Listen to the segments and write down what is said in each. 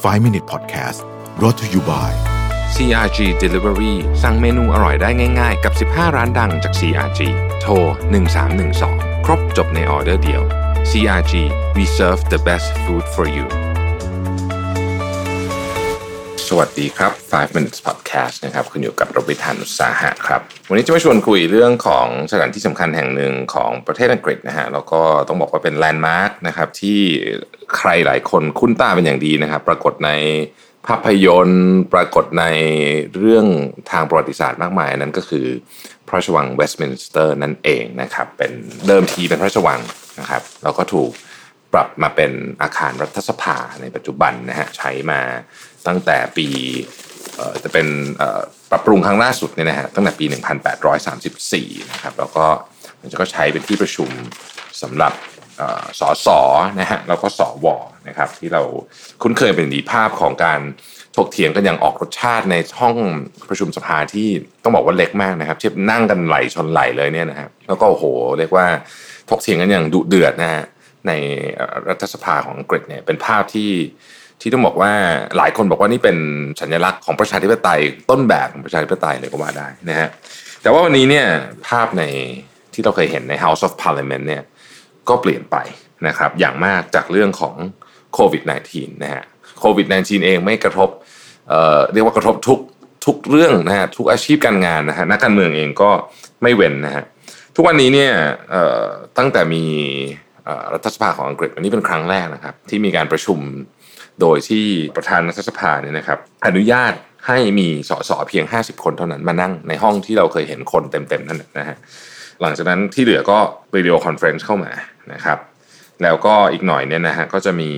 5 Minute Podcast brought to you by CRG Delivery สั่งเมนูอร่อยได้ง่าย ๆ กับ 15 ร้านดังจาก CRG โทร 1312 ครบจบในออเดอร์เดียว CRG we serve the best food for you สวัสดีครับ 5 minutes podcast นะครับ คุณอยู่กับรบิทานุสาหะครับ วันนี้จะมาชวนคุยเรื่องของสถานที่สำคัญแห่งหนึ่งของประเทศอังกฤษนะฮะ แล้วก็ต้องบอกว่าเป็นแลนด์มาร์คนะครับ ที่ใครหลายคนคุ้นตาเป็นอย่างดีนะครับ ปรากฏในภาพยนตร์ ปรากฏในเรื่องทางประวัติศาสตร์มากมาย นั้นก็คือพระราชวังเวสต์มินสเตอร์นั่นเองนะครับ เป็นเดิมทีเป็นพระราชวังนะครับ แล้วก็ถูก ปรับมาเป็นอาคารรัฐสภาในปัจจุบันนะฮะใช้มาตั้งแต่ปีจะเป็นปรับปรุงครั้งล่าสุดเนี่ยนะฮะตั้งแต่ปี 1834 นะครับแล้วก็มันจะก็ใช้เป็นที่ประชุมสำหรับเอ่อสสนะฮะแล้วก็สวนะครับที่เราคุ้นเคยเป็นดีภาพของการถกเถียงกันอย่างออกรสชาติในห้องประชุมสภาที่ต้องบอกว่าเล็กมากนะครับเทียบนั่งกันไหลชนไหลเลยเนี่ยนะครับแล้วก็โอ้โหเรียกว่าถกเถียงกันอย่างดุเดือดนะฮะ ในรัฐสภาของอังกฤษเนี่ยเป็นภาพที่ที่ต้องบอกว่าหลายคนบอกว่านี่เป็นสัญลักษณ์ของประชาธิปไตยต้นแบบของประชาธิปไตยเลยก็ว่าได้นะฮะแต่ว่าวันนี้เนี่ยภาพในที่เราเคยเห็นใน House of Parliament เนี่ยก็เปลี่ยนไปนะครับอย่างมากจากเรื่องของโควิด -19 นะฮะโควิด -19 เองไม่กระทบเอ่อเรียกว่ากระทบทุกทุกเรื่องนะฮะทุกอาชีพการงานนะฮะนักการเมืองเองก็ไม่เว้นนะฮะทุกวันนี้เนี่ยตั้งแต่มี รัฐสภาของอังกฤษอันนี้เป็นครั้งแรกนะครับ ที่มีการประชุมโดยที่ประธานรัฐสภาเนี่ยนะครับ อนุญาตให้มีสสเพียง 50 คนเท่านั้นมานั่งในห้องที่เราเคยเห็นคนเต็มๆนั่นนะฮะหลังจากนั้นที่เหลือก็ video conference เข้ามานะครับ แล้วก็อีกหน่อยเนี่ยนะฮะก็จะมี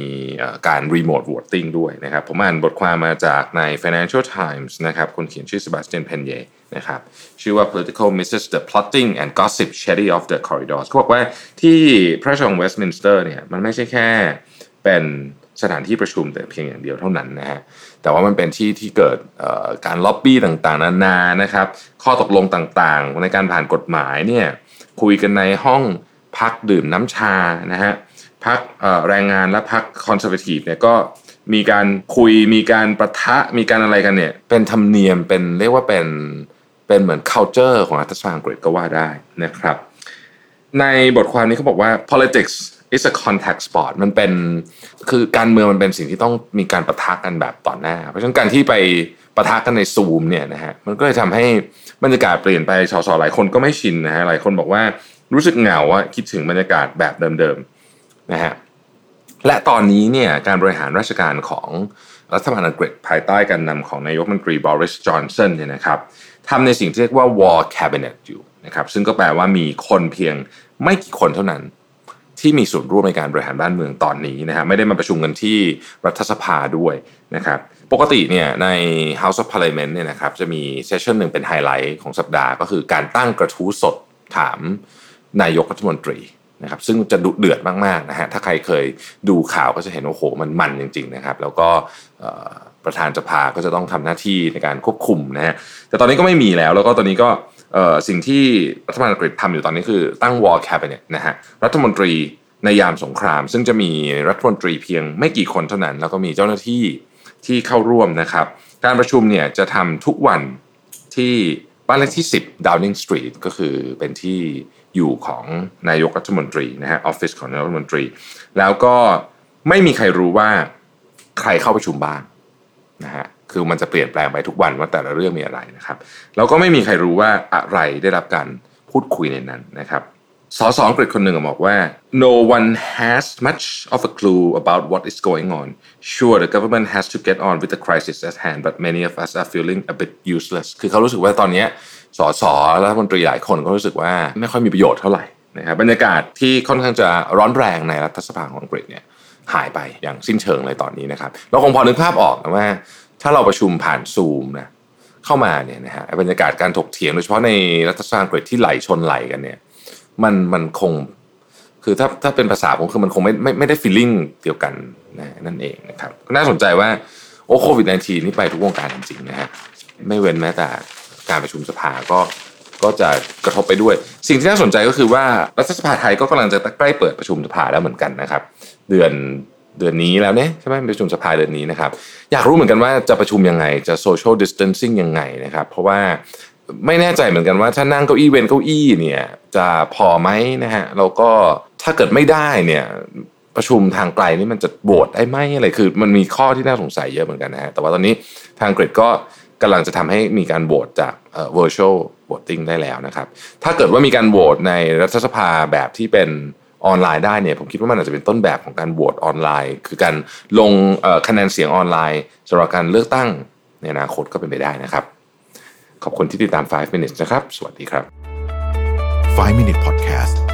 การ remote voting ด้วยนะครับผมอ่านบทความมาจากใน Financial Times นะครับคนเขียนชื่อ Sebastian Payne นะครับชื่อว่า politics misses the plotting and gossip shady of the corridors เขาบอกว่าที่พระราชวังเวสต์มินสเตอร์เนี่ยมันไม่ใช่แค่เป็นสถานที่ประชุมแต่เพียงอย่างเดียวเท่านั้นนะฮะ แต่ว่ามันเป็นที่ที่เกิดการล็อบบี้ต่างๆ นานานะครับ ข้อตกลงต่างๆ ในการผ่านกฎหมายเนี่ยคุยกันในห้องพักดื่มน้ำชานะฮะ พรรคแรงงานและพรรค Conservative เนี่ยก็มีการคุยมีการปะทะมีการอะไรกันเนี่ยเป็นธรรมเนียมเป็นเรียกว่าเป็นเป็นเหมือน culture ของรัฐสภาอังกฤษก็ว่าได้นะครับ ในบทความนี้เขาบอกว่า politics is a contact sport มันเป็นคือการเมืองมันเป็นสิ่งที่ต้องมีการประทะกันแบบต่อหน้า เพราะฉะนั้นการที่ไปประทะกันในซูมเนี่ยนะฮะมันก็เลยทำให้บรรยากาศเปลี่ยนไปสสหลายคนก็ไม่ชินนะฮะหลายคนบอกว่ารู้สึกเหงาว่าคิดถึงบรรยากาศแบบเดิมๆ นะฮะและตอนนี้เนี่ยการบริหารราชการของรัฐบาลอังกฤษภายใต้การนำของนายกรัฐมนตรีบอริสจอห์นสันเนี่ยนะครับทำในสิ่งที่เรียกว่า war cabinet อยู่นะครับซึ่งก็แปลว่ามีคนเพียงไม่กี่คนเท่านั้นที่มีส่วนร่วมในการบริหารบ้านเมืองตอนนี้นะฮะไม่ได้มาประชุมกันที่รัฐสภาด้วยนะครับปกติเนี่ยใน House of Parliament เนี่ยนะครับจะมี session หนึ่งเป็นไฮไลท์ของสัปดาห์ก็คือการตั้งกระทู้สดถามนายกรัฐมนตรี นะครับซึ่งจะดุเดือดมากๆนะฮะถ้าใครเคยดูข่าวก็จะเห็นว่าโอ้โหมันมันจริงๆนะครับแล้วก็ประธานสภาก็จะต้องทำหน้าที่ในการควบคุมนะฮะแต่ตอนนี้ก็ไม่มีแล้ว แล้วก็ตอนนี้ก็สิ่งที่รัฐบาลอังกฤษทำอยู่ตอนนี้คือตั้ง war cabinet นะฮะรัฐมนตรีในยามสงคราม ซึ่งจะมีรัฐมนตรีเพียงไม่กี่คนเท่านั้น แล้วก็มีเจ้าหน้าที่ที่เข้าร่วมนะครับ การประชุมเนี่ยจะทำทุกวันที่ บ้านเลขที่ 10 Downing Street ก็คือเป็นที่อยู่ของนายกรัฐมนตรีนะฮะออฟฟิศของนายกรัฐมนตรี แล้วก็ไม่มีใครรู้ว่าใครเข้าประชุมบ้างนะฮะคือมันจะเปลี่ยนแปลงไปทุกวันว่าแต่ละเรื่องมีอะไรนะครับ แล้วก็ไม่มีใครรู้ว่าอะไรได้รับการพูดคุยในนั้นนะครับ สอสอังกฤษคนหนึ่งบอกว่า no one has much of a clue about what is going on sure the government has to get on with the crisis at hand but many of us are feeling a bit useless คือเขารู้สึกว่าตอนนี้สสรัฐมนตรีหลายคนก็รู้สึกว่าไม่ค่อยมีประโยชน์เท่าไหร่นะครับบรรยากาศที่ค่อนข้างจะร้อนแรงในรัฐสภาของอังกฤษเนี่ยหายไปอย่างสิ้นเชิงเลยตอนนี้นะครับเราคงพอนึกภาพออกนะว่า ถ้าเราประชุมผ่านซูมนะเข้ามาเนี่ยนะฮะบรรยากาศการถกเถียงโดยเฉพาะในรัฐสภาอังกฤษที่ไหลชนไหลกันเนี่ย มันมันคง คือถ้าถ้าเป็นภาษาผมคือมันคงไม่ไม่ไม่ได้ฟีลลิ่งเดียวกันนะนั่นเองนะครับน่าสนใจว่าโอ้โควิด -19 นี่ไปทุกวงการจริงๆนะฮะไม่เว้นแม้แต่การประชุมสภาก็ก็จะกระทบไปด้วย สิ่งที่น่าสนใจก็คือว่ารัฐสภาไทยก็กำลังจะใกล้เปิดประชุมสภาแล้วเหมือนกันนะครับ เดือนเดือนนี้แล้วเนี่ยใช่ไหมประชุมสภาเดือนนี้นะครับ อยากรู้เหมือนกันว่าจะประชุมยังไงจะ social distancing ยังไงนะครับ เพราะว่า ไม่แน่ใจเหมือนกันว่าถ้านั่งเก้าอี้เว้นเก้าอี้เนี่ยจะพอไหมนะฮะแล้วก็ถ้าเกิดไม่ได้เนี่ยประชุมทางไกลนี่มันจะโหวตได้ไหมอะไรคือ มันมีข้อที่น่าสงสัยเยอะเหมือนกันนะฮะแต่ว่าตอนนี้ทางอังกก็กำลังจะทำให้มีการโหวตจากเอ่อ virtual voting ได้แล้วนะครับ ถ้าเกิดว่ามีการโหวตในรัฐสภาแบบที่เป็นออนไลน์ได้เนี่ยผมคิดว่ามันอาจจะเป็นต้นแบบของการโหวตออนไลน์ คือการลงคะแนนเสียงออนไลน์สำหรับการเลือกตั้งในอนาคตก็เป็นไปได้นะครับ ขอบคุณที่ติดตาม 5 minutes นะครับ สวัสดีครับ 5 Minute Podcast